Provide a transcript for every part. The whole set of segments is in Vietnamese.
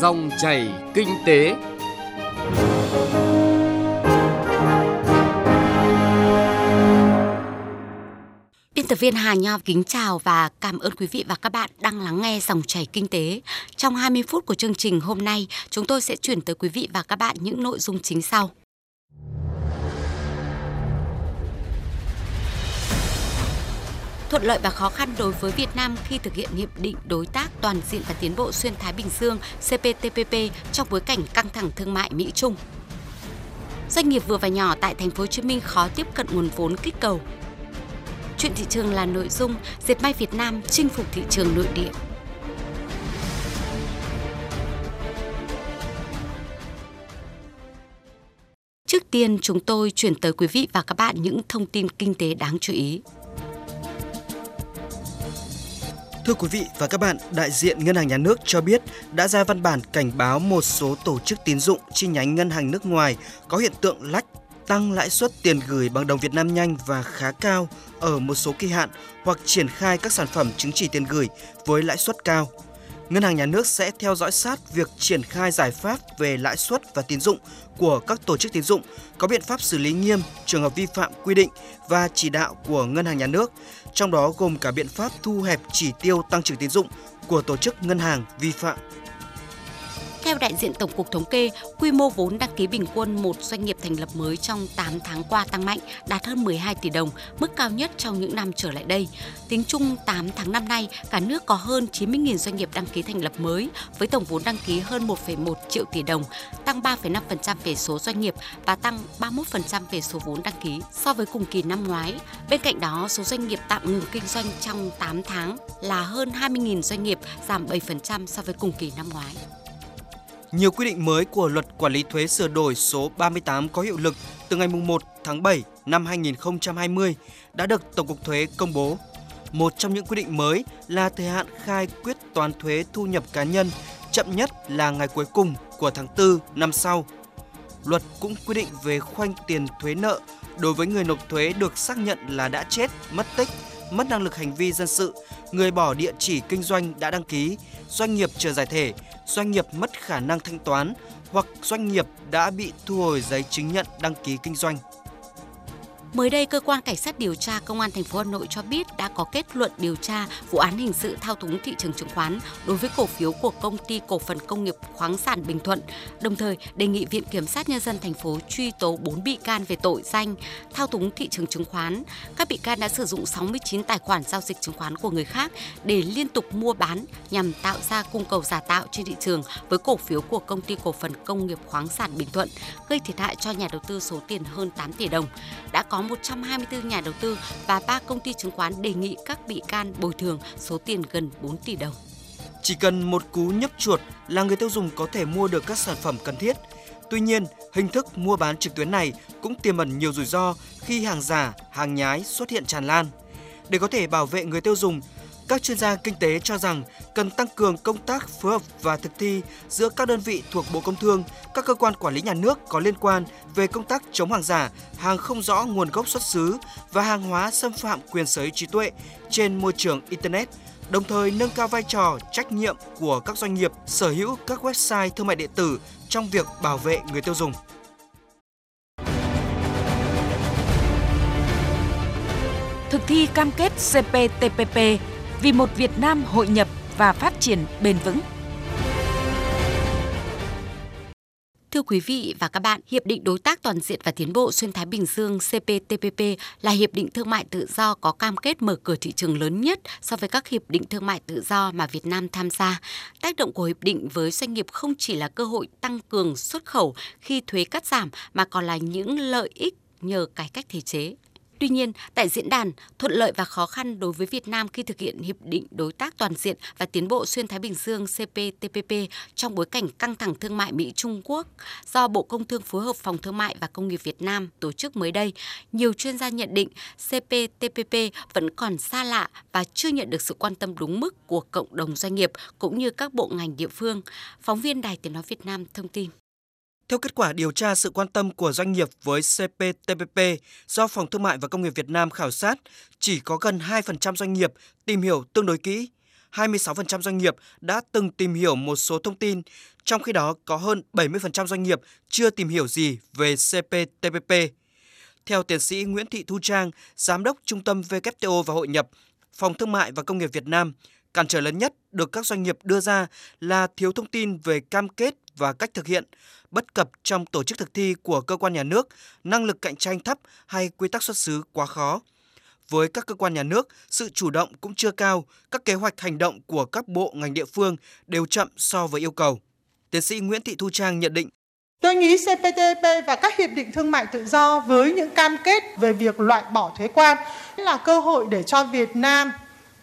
Dòng chảy kinh tế. Biên tập viên Hà Nho kính chào và cảm ơn quý vị và các bạn đang lắng nghe dòng chảy kinh tế. Trong 20 phút của chương trình hôm nay, chúng tôi sẽ chuyển tới quý vị và các bạn những nội dung chính sau. Thuận lợi và khó khăn đối với Việt Nam khi thực hiện hiệp định đối tác toàn diện và tiến bộ xuyên Thái Bình Dương CPTPP trong bối cảnh căng thẳng thương mại Mỹ Trung. Doanh nghiệp vừa và nhỏ tại thành phố Hồ Chí Minh khó tiếp cận nguồn vốn kích cầu. Chuyện thị trường là nội dung dệt may Việt Nam chinh phục thị trường nội địa. Trước tiên, chúng tôi chuyển tới quý vị và các bạn những thông tin kinh tế đáng chú ý. Thưa quý vị và các bạn, đại diện Ngân hàng Nhà nước cho biết đã ra văn bản cảnh báo một số tổ chức tín dụng chi nhánh ngân hàng nước ngoài có hiện tượng lách tăng lãi suất tiền gửi bằng đồng Việt Nam nhanh và khá cao ở một số kỳ hạn hoặc triển khai các sản phẩm chứng chỉ tiền gửi với lãi suất cao. Ngân hàng Nhà nước sẽ theo dõi sát việc triển khai giải pháp về lãi suất và tín dụng của các tổ chức tín dụng, có biện pháp xử lý nghiêm trường hợp vi phạm quy định và chỉ đạo của Ngân hàng Nhà nước, trong đó gồm cả biện pháp thu hẹp chỉ tiêu tăng trưởng tín dụng của tổ chức ngân hàng vi phạm. Theo đại diện Tổng cục Thống kê, quy mô vốn đăng ký bình quân một doanh nghiệp thành lập mới trong 8 tháng qua tăng mạnh, đạt hơn 12 tỷ đồng, mức cao nhất trong những năm trở lại đây. Tính chung 8 tháng năm nay, cả nước có hơn 90.000 doanh nghiệp đăng ký thành lập mới, với tổng vốn đăng ký hơn 1,1 triệu tỷ đồng, tăng 3,5% về số doanh nghiệp và tăng 31% về số vốn đăng ký so với cùng kỳ năm ngoái. Bên cạnh đó, số doanh nghiệp tạm ngừng kinh doanh trong 8 tháng là hơn 20.000 doanh nghiệp, giảm 7% so với cùng kỳ năm ngoái. Nhiều quy định mới của luật quản lý thuế sửa đổi số 38 có hiệu lực từ ngày 1 tháng 7 năm 2020 đã được Tổng cục Thuế công bố. Một trong những quy định mới là thời hạn khai quyết toán thuế thu nhập cá nhân chậm nhất là ngày cuối cùng của tháng 4 năm sau. Luật cũng quy định về khoanh tiền thuế nợ đối với người nộp thuế được xác nhận là đã chết, mất tích, mất năng lực hành vi dân sự, người bỏ địa chỉ kinh doanh đã đăng ký, doanh nghiệp chờ giải thể, doanh nghiệp mất khả năng thanh toán hoặc doanh nghiệp đã bị thu hồi giấy chứng nhận đăng ký kinh doanh. Mới đây, cơ quan cảnh sát điều tra công an thành phố Hà Nội cho biết đã có kết luận điều tra vụ án hình sự thao túng thị trường chứng khoán đối với cổ phiếu của công ty cổ phần công nghiệp khoáng sản Bình Thuận, đồng thời đề nghị Viện kiểm sát nhân dân thành phố truy tố 4 bị can về tội danh thao túng thị trường chứng khoán. Các bị can đã sử dụng 69 tài khoản giao dịch chứng khoán của người khác để liên tục mua bán nhằm tạo ra cung cầu giả tạo trên thị trường với cổ phiếu của công ty cổ phần công nghiệp khoáng sản Bình Thuận, gây thiệt hại cho nhà đầu tư số tiền hơn 8 tỷ đồng. Đã có 124 nhà đầu tư và 3 công ty chứng khoán đề nghị các bị can bồi thường số tiền gần 4 tỷ đồng. Chỉ cần một cú nhấp chuột là người tiêu dùng có thể mua được các sản phẩm cần thiết. Tuy nhiên, hình thức mua bán trực tuyến này cũng tiềm ẩn nhiều rủi ro khi hàng giả, hàng nhái xuất hiện tràn lan. Để có thể bảo vệ người tiêu dùng, các chuyên gia kinh tế cho rằng cần tăng cường công tác phối hợp và thực thi giữa các đơn vị thuộc Bộ Công Thương, các cơ quan quản lý nhà nước có liên quan về công tác chống hàng giả, hàng không rõ nguồn gốc xuất xứ và hàng hóa xâm phạm quyền sở hữu trí tuệ trên môi trường internet, đồng thời nâng cao vai trò trách nhiệm của các doanh nghiệp sở hữu các website thương mại điện tử trong việc bảo vệ người tiêu dùng. Thực thi cam kết CPTPP vì một Việt Nam hội nhập và phát triển bền vững. Thưa quý vị và các bạn, Hiệp định Đối tác Toàn diện và Tiến bộ Xuyên Thái Bình Dương CPTPP là hiệp định thương mại tự do có cam kết mở cửa thị trường lớn nhất so với các hiệp định thương mại tự do mà Việt Nam tham gia. Tác động của hiệp định với doanh nghiệp không chỉ là cơ hội tăng cường xuất khẩu khi thuế cắt giảm mà còn là những lợi ích nhờ cải cách thể chế. Tuy nhiên, tại diễn đàn, thuận lợi và khó khăn đối với Việt Nam khi thực hiện Hiệp định Đối tác Toàn diện và Tiến bộ Xuyên Thái Bình Dương CPTPP trong bối cảnh căng thẳng thương mại Mỹ-Trung Quốc do Bộ Công Thương phối hợp Phòng Thương mại và Công nghiệp Việt Nam tổ chức mới đây, nhiều chuyên gia nhận định CPTPP vẫn còn xa lạ và chưa nhận được sự quan tâm đúng mức của cộng đồng doanh nghiệp cũng như các bộ ngành địa phương. Phóng viên Đài Tiếng Nói Việt Nam thông tin. Theo kết quả điều tra sự quan tâm của doanh nghiệp với CPTPP do Phòng Thương mại và Công nghiệp Việt Nam khảo sát, chỉ có gần 2% doanh nghiệp tìm hiểu tương đối kỹ. 26% doanh nghiệp đã từng tìm hiểu một số thông tin, trong khi đó có hơn 70% doanh nghiệp chưa tìm hiểu gì về CPTPP. Theo tiến sĩ Nguyễn Thị Thu Trang, Giám đốc Trung tâm WTO và Hội nhập, Phòng Thương mại và Công nghiệp Việt Nam, cản trở lớn nhất được các doanh nghiệp đưa ra là thiếu thông tin về cam kết và cách thực hiện, bất cập trong tổ chức thực thi của cơ quan nhà nước, năng lực cạnh tranh thấp hay quy tắc xuất xứ quá khó. Với các cơ quan nhà nước, sự chủ động cũng chưa cao, các kế hoạch hành động của các bộ ngành địa phương đều chậm so với yêu cầu. Tiến sĩ Nguyễn Thị Thu Trang nhận định Tôi nghĩ CPTPP và các hiệp định thương mại tự do với những cam kết về việc loại bỏ thuế quan là cơ hội để cho Việt Nam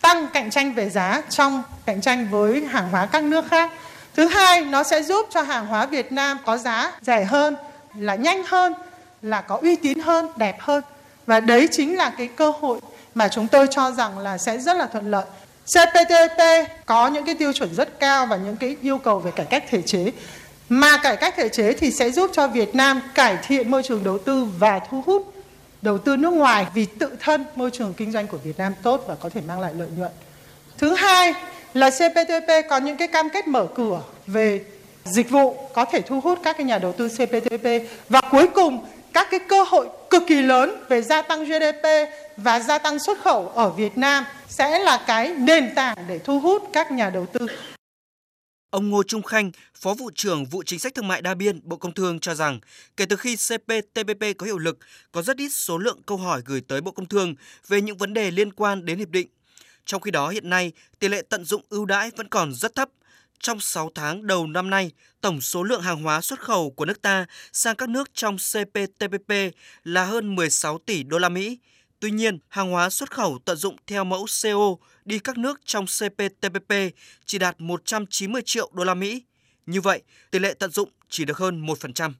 tăng cạnh tranh về giá trong cạnh tranh với hàng hóa các nước khác. Thứ hai, nó sẽ giúp cho hàng hóa Việt Nam có giá rẻ hơn, là nhanh hơn, là có uy tín hơn, đẹp hơn. Và đấy chính là cái cơ hội mà chúng tôi cho rằng là sẽ rất là thuận lợi. CPTPP có những cái tiêu chuẩn rất cao và những cái yêu cầu về cải cách thể chế. Mà cải cách thể chế thì sẽ giúp cho Việt Nam cải thiện môi trường đầu tư và thu hút đầu tư nước ngoài vì tự thân môi trường kinh doanh của Việt Nam tốt và có thể mang lại lợi nhuận. Thứ hai là CPTPP có những cái cam kết mở cửa về dịch vụ, có thể thu hút các cái nhà đầu tư CPTPP và cuối cùng, các cái cơ hội cực kỳ lớn về gia tăng GDP và gia tăng xuất khẩu ở Việt Nam sẽ là cái nền tảng để thu hút các nhà đầu tư. Ông Ngô Trung Khanh, Phó vụ trưởng vụ chính sách thương mại đa biên Bộ Công Thương cho rằng, kể từ khi CPTPP có hiệu lực, có rất ít số lượng câu hỏi gửi tới Bộ Công Thương về những vấn đề liên quan đến hiệp định. Trong khi đó hiện nay, tỷ lệ tận dụng ưu đãi vẫn còn rất thấp. Trong 6 tháng đầu năm nay, tổng số lượng hàng hóa xuất khẩu của nước ta sang các nước trong CPTPP là hơn 16 tỷ đô la Mỹ. Tuy nhiên, hàng hóa xuất khẩu tận dụng theo mẫu CO đi các nước trong CPTPP chỉ đạt 190 triệu đô la Mỹ. Như vậy, tỷ lệ tận dụng chỉ được hơn 1%.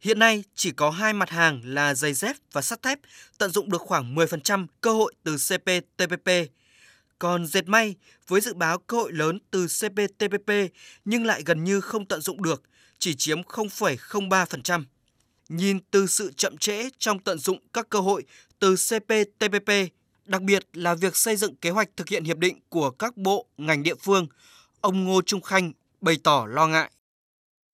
Hiện nay chỉ có hai mặt hàng là giày dép và sắt thép tận dụng được khoảng 10% cơ hội từ CPTPP. Còn dệt may với dự báo cơ hội lớn từ CPTPP nhưng lại gần như không tận dụng được, chỉ chiếm 0,03%. Nhìn từ sự chậm trễ trong tận dụng các cơ hội từ CPTPP, đặc biệt là việc xây dựng kế hoạch thực hiện hiệp định của các bộ, ngành địa phương, ông Ngô Trung Khanh bày tỏ lo ngại.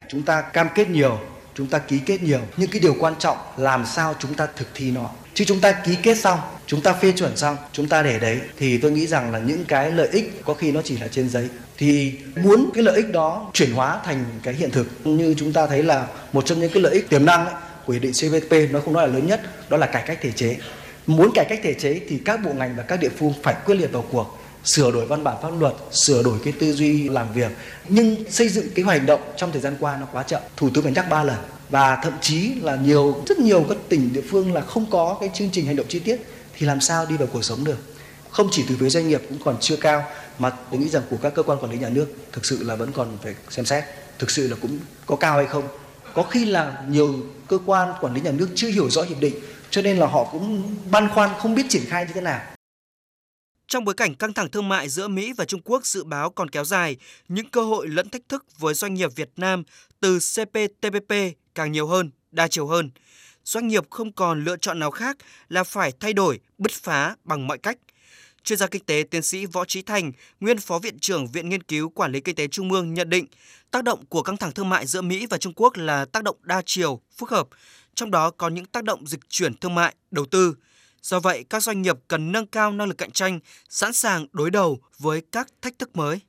Chúng ta cam kết nhiều, chúng ta ký kết nhiều, nhưng cái điều quan trọng làm sao chúng ta thực thi nó. Chứ chúng ta ký kết xong, chúng ta phê chuẩn xong, chúng ta để đấy thì tôi nghĩ rằng là những cái lợi ích có khi nó chỉ là trên giấy. Thì muốn cái lợi ích đó chuyển hóa thành cái hiện thực như chúng ta thấy là một trong những cái lợi ích tiềm năng ấy, của hiệp định CPTPP nó không nói là lớn nhất, đó là cải cách thể chế. Muốn cải cách thể chế thì các bộ ngành và các địa phương phải quyết liệt vào cuộc sửa đổi văn bản pháp luật, sửa đổi cái tư duy làm việc. Nhưng xây dựng kế hoạch hành động trong thời gian qua nó quá chậm. Thủ tướng phải nhắc ba lần và thậm chí là nhiều rất nhiều các tỉnh địa phương là không có cái chương trình hành động chi tiết thì làm sao đi vào cuộc sống được. Không chỉ từ phía doanh nghiệp cũng còn chưa cao mà tôi nghĩ rằng của các cơ quan quản lý nhà nước thực sự là vẫn còn phải xem xét. Thực sự là cũng có cao hay không. Có khi là nhiều cơ quan quản lý nhà nước chưa hiểu rõ hiệp định cho nên là họ cũng băn khoăn không biết triển khai như thế nào. Trong bối cảnh căng thẳng thương mại giữa Mỹ và Trung Quốc dự báo còn kéo dài, những cơ hội lẫn thách thức với doanh nghiệp Việt Nam từ CPTPP càng nhiều hơn, đa chiều hơn. Doanh nghiệp không còn lựa chọn nào khác là phải thay đổi, bứt phá bằng mọi cách. Chuyên gia kinh tế tiến sĩ Võ Trí Thành, nguyên phó viện trưởng Viện Nghiên cứu Quản lý Kinh tế Trung ương nhận định, tác động của căng thẳng thương mại giữa Mỹ và Trung Quốc là tác động đa chiều, phức hợp, trong đó có những tác động dịch chuyển thương mại, đầu tư. Do vậy, các doanh nghiệp cần nâng cao năng lực cạnh tranh, sẵn sàng đối đầu với các thách thức mới.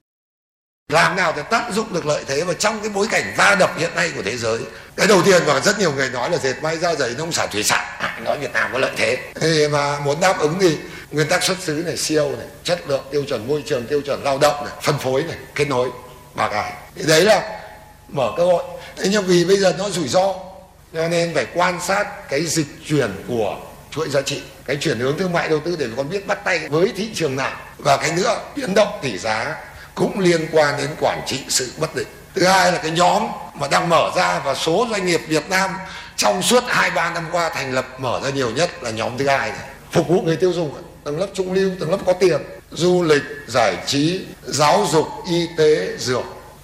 Làm nào để tận dụng được lợi thế và trong cái bối cảnh va đập hiện nay của thế giới. Cái đầu tiên và rất nhiều người nói là dệt may da giày nông sản thủy sản. À, nói Việt Nam có lợi thế. Thì mà muốn đáp ứng thì nguyên tắc xuất xứ này, siêu này, chất lượng, tiêu chuẩn môi trường, tiêu chuẩn lao động này, phân phối này, kết nối ba cái. Thì đấy là mở cơ hội. Thế nhưng vì bây giờ nó rủi ro cho nên phải quan sát cái dịch chuyển của chuỗi giá trị, cái chuyển hướng thương mại đầu tư để con biết bắt tay với thị trường nào. Và cái nữa, biến động tỷ giá cũng liên quan đến quản trị sự bất định. Thứ hai là cái nhóm mà đang mở ra và số doanh nghiệp Việt Nam trong suốt hai, ba năm qua thành lập mở ra nhiều nhất là nhóm thứ hai này. Phục vụ người tiêu dùng tầng lớp trung lưu, tầng lớp có tiền, du lịch, giải trí, giáo dục, y tế, dược.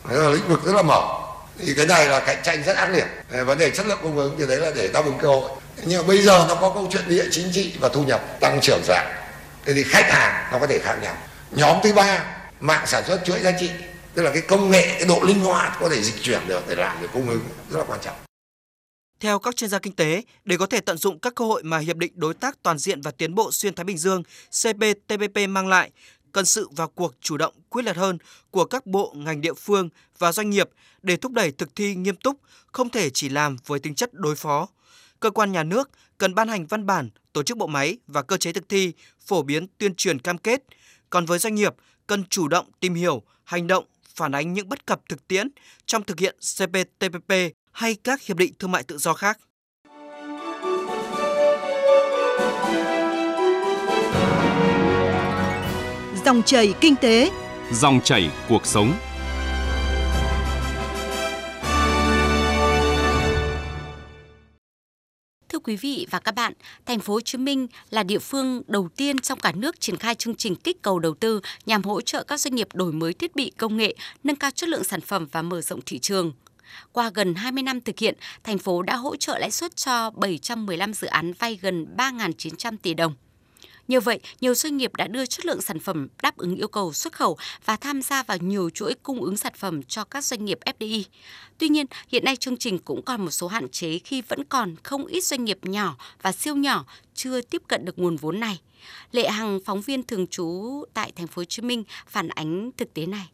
Đấy là lĩnh vực rất là mở thì cái này là cạnh tranh rất ác liệt. Vấn đề chất lượng cung ứng thì đấy là để đáp ứng cơ hội. Nhưng mà bây giờ nó có câu chuyện địa chính trị và thu nhập tăng trưởng giảm. Thế thì khách hàng nó có thể khác nhau. Nhóm thứ ba mạng sản xuất chuỗi giá trị. Tức là cái công nghệ cái độ linh hoạt có thể dịch chuyển được để làm được cung ứng rất là quan trọng. Theo các chuyên gia kinh tế, để có thể tận dụng các cơ hội mà Hiệp định Đối tác Toàn diện và Tiến bộ Xuyên Thái Bình Dương CPTPP mang lại, cần sự vào cuộc chủ động quyết liệt hơn của các bộ, ngành địa phương và doanh nghiệp để thúc đẩy thực thi nghiêm túc, không thể chỉ làm với tính chất đối phó. Cơ quan nhà nước cần ban hành văn bản, tổ chức bộ máy và cơ chế thực thi, phổ biến tuyên truyền cam kết. Còn với doanh nghiệp, cần chủ động tìm hiểu, hành động, phản ánh những bất cập thực tiễn trong thực hiện CPTPP hay các hiệp định thương mại tự do khác. Dòng chảy kinh tế, dòng chảy cuộc sống. Thưa quý vị và các bạn, thành phố Hồ Chí Minh là địa phương đầu tiên trong cả nước triển khai chương trình kích cầu đầu tư nhằm hỗ trợ các doanh nghiệp đổi mới thiết bị công nghệ, nâng cao chất lượng sản phẩm và mở rộng thị trường. Qua gần 20 năm thực hiện, thành phố đã hỗ trợ lãi suất cho 715 dự án vay gần 3.900 tỷ đồng. Như vậy, nhiều doanh nghiệp đã đưa chất lượng sản phẩm đáp ứng yêu cầu xuất khẩu và tham gia vào nhiều chuỗi cung ứng sản phẩm cho các doanh nghiệp FDI. Tuy nhiên, hiện nay chương trình cũng còn một số hạn chế khi vẫn còn không ít doanh nghiệp nhỏ và siêu nhỏ chưa tiếp cận được nguồn vốn này. Lệ Hằng, phóng viên thường trú tại thành phố Hồ Chí Minh phản ánh thực tế này.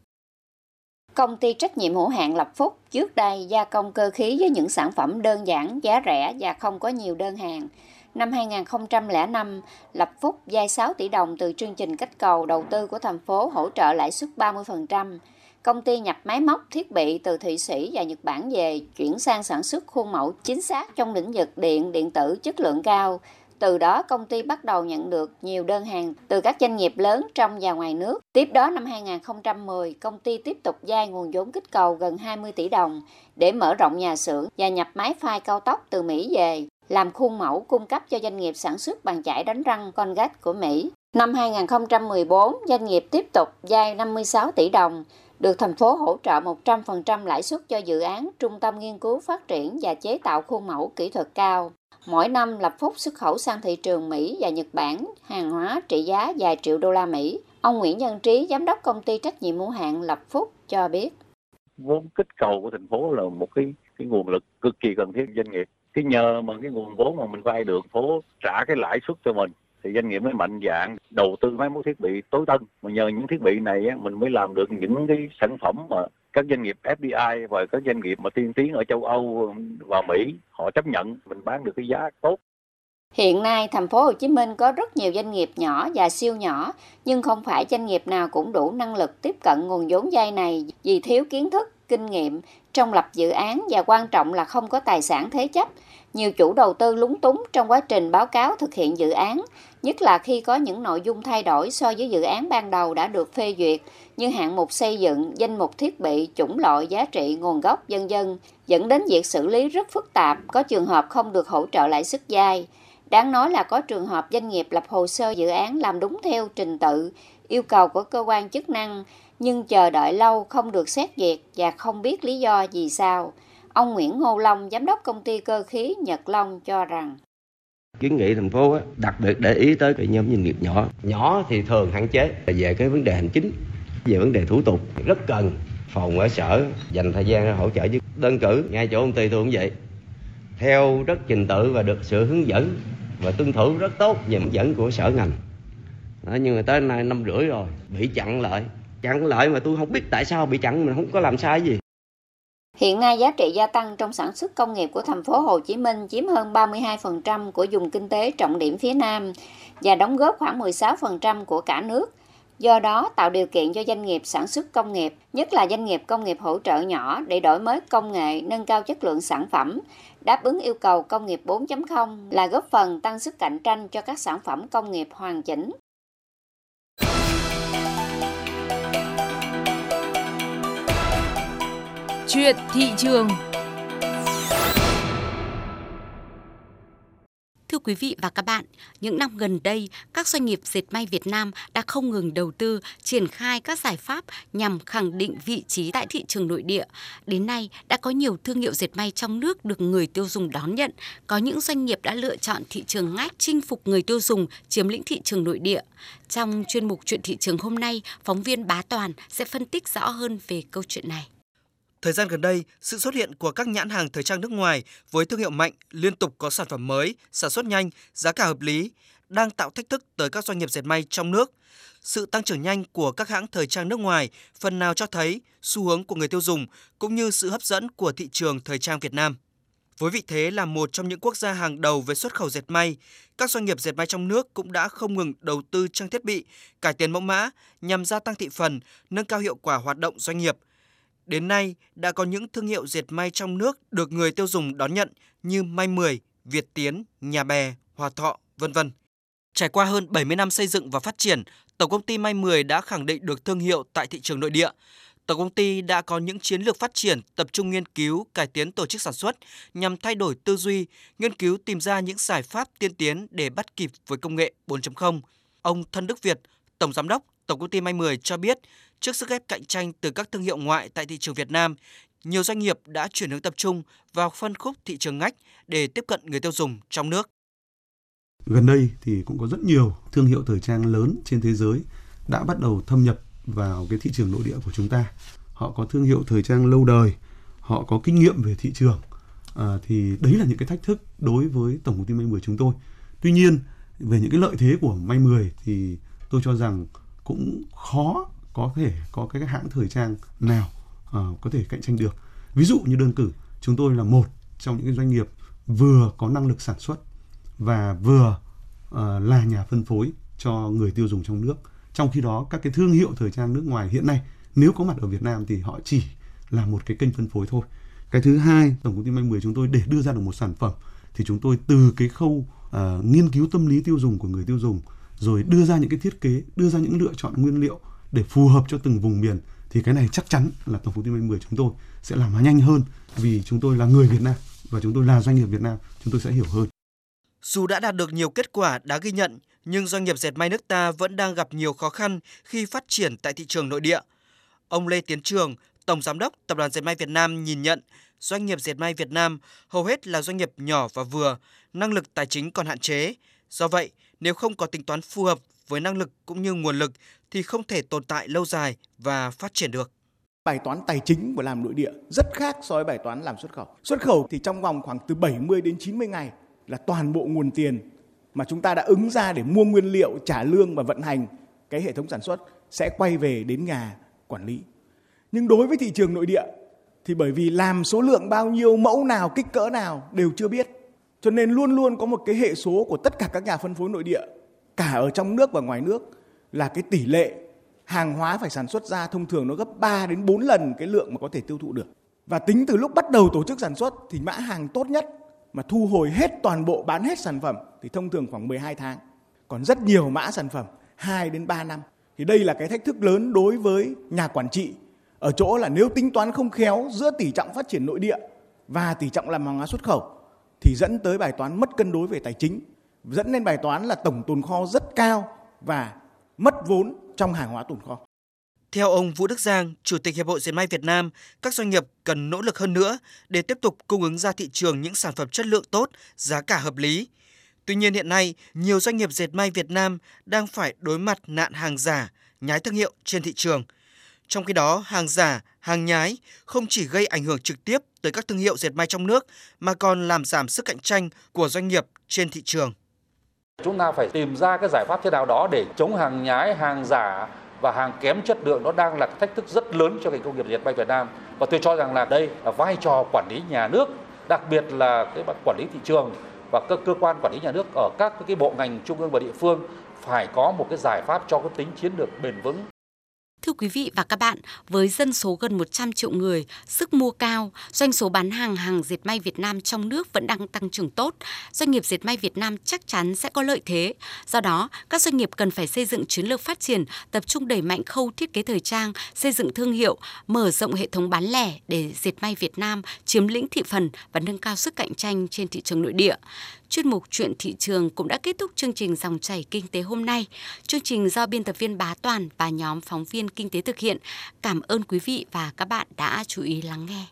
Công ty trách nhiệm hữu hạn Lập Phúc trước đây gia công cơ khí với những sản phẩm đơn giản, giá rẻ và không có nhiều đơn hàng. Năm 2005, Lập Phúc vay 6 tỷ đồng từ chương trình kích cầu đầu tư của thành phố hỗ trợ lãi suất 30%. Công ty nhập máy móc, thiết bị từ Thụy Sĩ và Nhật Bản về, chuyển sang sản xuất khuôn mẫu chính xác trong lĩnh vực điện, điện tử chất lượng cao. Từ đó, công ty bắt đầu nhận được nhiều đơn hàng từ các doanh nghiệp lớn trong và ngoài nước. Tiếp đó, năm 2010, công ty tiếp tục vay nguồn vốn kích cầu gần 20 tỷ đồng để mở rộng nhà xưởng và nhập máy phai cao tốc từ Mỹ về làm khuôn mẫu cung cấp cho doanh nghiệp sản xuất bàn chải đánh răng con gách của Mỹ. Năm 2014, doanh nghiệp tiếp tục vay 56 tỷ đồng, được thành phố hỗ trợ 100% lãi suất cho dự án Trung tâm Nghiên cứu Phát triển và chế tạo khuôn mẫu kỹ thuật cao. Mỗi năm Lập Phúc xuất khẩu sang thị trường Mỹ và Nhật Bản hàng hóa trị giá vài triệu đô la Mỹ. Ông Nguyễn Nhân Trí, giám đốc công ty trách nhiệm hữu hạn Lập Phúc cho biết. Vốn kích cầu của thành phố là một cái cái nguồn lực cực kỳ cần thiết doanh nghiệp cái nhờ mà cái nguồn vốn mà mình vay được phố trả cái lãi suất cho mình thì doanh nghiệp mới mạnh dạng đầu tư máy móc thiết bị tối tân. Mà nhờ những thiết bị này á, mình mới làm được những cái sản phẩm mà các doanh nghiệp FDI và các doanh nghiệp mà tiên tiến ở châu Âu và Mỹ họ chấp nhận mình bán được cái giá tốt. Hiện nay, thành phố Hồ Chí Minh có rất nhiều doanh nghiệp nhỏ và siêu nhỏ, nhưng không phải doanh nghiệp nào cũng đủ năng lực tiếp cận nguồn vốn vay này vì thiếu kiến thức, kinh nghiệm trong lập dự án và quan trọng là không có tài sản thế chấp. Nhiều chủ đầu tư lúng túng trong quá trình báo cáo thực hiện dự án, nhất là khi có những nội dung thay đổi so với dự án ban đầu đã được phê duyệt như hạng mục xây dựng, danh mục thiết bị, chủng loại, giá trị, nguồn gốc, vân vân, dẫn đến việc xử lý rất phức tạp, có trường hợp không được hỗ trợ lại sức dai. Đáng nói là có trường hợp doanh nghiệp lập hồ sơ dự án làm đúng theo trình tự, yêu cầu của cơ quan chức năng, nhưng chờ đợi lâu không được xét duyệt và không biết lý do gì sao. Ông Nguyễn Ngô Long, giám đốc công ty cơ khí Nhật Long cho rằng. Kiến nghị thành phố đặc biệt để ý tới cái nhóm doanh nghiệp nhỏ. Nhỏ thì thường hạn chế. Về cái vấn đề hành chính về vấn đề thủ tục rất cần. Phòng ở sở dành thời gian hỗ trợ với đơn cử ngay chỗ công ty tôi cũng vậy. Theo rất trình tự và được sự hướng dẫn và tuân thủ rất tốt về hướng dẫn của sở ngành. Đó, nhưng mà tới nay năm rưỡi rồi bị chặn lại chặn lại mà tôi không biết tại sao bị chặn mình không có làm sai gì Hiện nay giá trị gia tăng trong sản xuất công nghiệp của thành phố Hồ Chí Minh chiếm hơn 32% của vùng kinh tế trọng điểm phía Nam và đóng góp khoảng 16% của cả nước. Do đó, tạo điều kiện cho doanh nghiệp sản xuất công nghiệp, nhất là doanh nghiệp công nghiệp hỗ trợ nhỏ để đổi mới công nghệ, nâng cao chất lượng sản phẩm, đáp ứng yêu cầu công nghiệp 4.0 là góp phần tăng sức cạnh tranh cho các sản phẩm công nghiệp hoàn chỉnh. Chuyện thị trường thưa quý vị và các bạn, những năm gần đây, các doanh nghiệp dệt may Việt Nam đã không ngừng đầu tư, triển khai các giải pháp nhằm khẳng định vị trí tại thị trường nội địa. Đến nay, đã có nhiều thương hiệu dệt may trong nước được người tiêu dùng đón nhận. Có những doanh nghiệp đã lựa chọn thị trường ngách chinh phục người tiêu dùng, chiếm lĩnh thị trường nội địa. Trong chuyên mục Chuyện thị trường hôm nay, phóng viên Bá Toàn sẽ phân tích rõ hơn về câu chuyện này. Thời gian gần đây, sự xuất hiện của các nhãn hàng thời trang nước ngoài với thương hiệu mạnh liên tục có sản phẩm mới, sản xuất nhanh, giá cả hợp lý đang tạo thách thức tới các doanh nghiệp dệt may trong nước. Sự tăng trưởng nhanh của các hãng thời trang nước ngoài phần nào cho thấy xu hướng của người tiêu dùng cũng như sự hấp dẫn của thị trường thời trang Việt Nam. Với vị thế là một trong những quốc gia hàng đầu về xuất khẩu dệt may, các doanh nghiệp dệt may trong nước cũng đã không ngừng đầu tư trang thiết bị, cải tiến mẫu mã nhằm gia tăng thị phần, nâng cao hiệu quả hoạt động doanh nghiệp – Đến nay, đã có những thương hiệu dệt may trong nước được người tiêu dùng đón nhận như May 10, Việt Tiến, Nhà Bè, Hòa Thọ, vân vân. Trải qua hơn 70 năm xây dựng và phát triển, Tổng công ty May 10 đã khẳng định được thương hiệu tại thị trường nội địa. Tổng công ty đã có những chiến lược phát triển, tập trung nghiên cứu, cải tiến tổ chức sản xuất nhằm thay đổi tư duy, nghiên cứu tìm ra những giải pháp tiên tiến để bắt kịp với công nghệ 4.0. Ông Thân Đức Việt, Tổng Giám đốc Tổng công ty May 10 cho biết, trước sức ép cạnh tranh từ các thương hiệu ngoại tại thị trường Việt Nam, nhiều doanh nghiệp đã chuyển hướng tập trung vào phân khúc thị trường ngách để tiếp cận người tiêu dùng trong nước. Gần đây thì cũng có rất nhiều thương hiệu thời trang lớn trên thế giới đã bắt đầu thâm nhập vào cái thị trường nội địa của chúng ta. Họ có thương hiệu thời trang lâu đời, họ có kinh nghiệm về thị trường. À, thì đấy là những cái thách thức đối với tổng công ty May 10 chúng tôi. Tuy nhiên về những cái lợi thế của May 10 thì tôi cho rằng cũng khó có thể có cái hãng thời trang nào uh, có thể cạnh tranh được. Ví dụ như đơn cử chúng tôi là một trong những cái doanh nghiệp vừa có năng lực sản xuất và vừa uh, là nhà phân phối cho người tiêu dùng trong nước. Trong khi đó các cái thương hiệu thời trang nước ngoài hiện nay nếu có mặt ở Việt Nam thì họ chỉ là một cái kênh phân phối thôi. Cái thứ hai tổng công ty may 10 chúng tôi để đưa ra được một sản phẩm thì chúng tôi từ cái khâu uh, nghiên cứu tâm lý tiêu dùng của người tiêu dùng rồi đưa ra những cái thiết kế đưa ra những lựa chọn nguyên liệu để phù hợp cho từng vùng miền thì cái này chắc chắn là tổng công ty 10 chúng tôi sẽ làm nó nhanh hơn vì chúng tôi là người Việt Nam và chúng tôi là doanh nghiệp Việt Nam chúng tôi sẽ hiểu hơn dù đã đạt được nhiều kết quả đáng ghi nhận, nhưng doanh nghiệp dệt may nước ta vẫn đang gặp nhiều khó khăn khi phát triển tại thị trường nội địa. Ông Lê Tiến Trường, Tổng Giám đốc Tập đoàn Dệt may Việt Nam nhìn nhận, doanh nghiệp dệt may Việt Nam hầu hết là doanh nghiệp nhỏ và vừa, năng lực tài chính còn hạn chế. Do vậy, nếu không có tính toán phù hợp với năng lực cũng như nguồn lực thì không thể tồn tại lâu dài và phát triển được. Bài toán tài chính của làm nội địa rất khác so với bài toán làm xuất khẩu. Xuất khẩu thì trong vòng khoảng từ 70 đến 90 ngày là toàn bộ nguồn tiền mà chúng ta đã ứng ra để mua nguyên liệu, trả lương và vận hành cái hệ thống sản xuất sẽ quay về đến nhà quản lý. Nhưng đối với thị trường nội địa thì bởi vì làm số lượng bao nhiêu, mẫu nào, kích cỡ nào đều chưa biết. Cho nên luôn luôn có một cái hệ số của tất cả các nhà phân phối nội địa cả ở trong nước và ngoài nước là cái tỷ lệ hàng hóa phải sản xuất ra thông thường nó gấp 3 đến 4 lần cái lượng mà có thể tiêu thụ được. Và tính từ lúc bắt đầu tổ chức sản xuất thì mã hàng tốt nhất mà thu hồi hết toàn bộ bán hết sản phẩm thì thông thường khoảng 12 tháng. Còn rất nhiều mã sản phẩm 2 đến 3 năm. Thì đây là cái thách thức lớn đối với nhà quản trị ở chỗ là nếu tính toán không khéo giữa tỷ trọng phát triển nội địa và tỷ trọng làm hàng hóa xuất khẩu thì dẫn tới bài toán mất cân đối về tài chính dẫn lên bài toán là tổng tồn kho rất cao và mất vốn trong hàng hóa tồn kho. Theo ông Vũ Đức Giang, Chủ tịch Hiệp hội Dệt may Việt Nam, các doanh nghiệp cần nỗ lực hơn nữa để tiếp tục cung ứng ra thị trường những sản phẩm chất lượng tốt, giá cả hợp lý. Tuy nhiên hiện nay, nhiều doanh nghiệp dệt may Việt Nam đang phải đối mặt nạn hàng giả, nhái thương hiệu trên thị trường. Trong khi đó, hàng giả, hàng nhái không chỉ gây ảnh hưởng trực tiếp tới các thương hiệu dệt may trong nước mà còn làm giảm sức cạnh tranh của doanh nghiệp trên thị trường. Chúng ta phải tìm ra cái giải pháp thế nào đó để chống hàng nhái, hàng giả và hàng kém chất lượng nó đang là thách thức rất lớn cho ngành công nghiệp dệt may Việt Nam. Và tôi cho rằng là đây là vai trò quản lý nhà nước, đặc biệt là cái quản lý thị trường và các cơ quan quản lý nhà nước ở các cái bộ ngành trung ương và địa phương phải có một cái giải pháp cho cái tính chiến lược bền vững Thưa quý vị và các bạn, với dân số gần 100 triệu người, sức mua cao, doanh số bán hàng hàng dệt may Việt Nam trong nước vẫn đang tăng trưởng tốt, doanh nghiệp dệt may Việt Nam chắc chắn sẽ có lợi thế. Do đó, các doanh nghiệp cần phải xây dựng chiến lược phát triển, tập trung đẩy mạnh khâu thiết kế thời trang, xây dựng thương hiệu, mở rộng hệ thống bán lẻ để dệt may Việt Nam chiếm lĩnh thị phần và nâng cao sức cạnh tranh trên thị trường nội địa. Chuyên mục Chuyện thị trường cũng đã kết thúc chương trình dòng chảy kinh tế hôm nay. Chương trình do biên tập viên Bá Toàn và nhóm phóng viên kinh tế thực hiện. Cảm ơn quý vị và các bạn đã chú ý lắng nghe.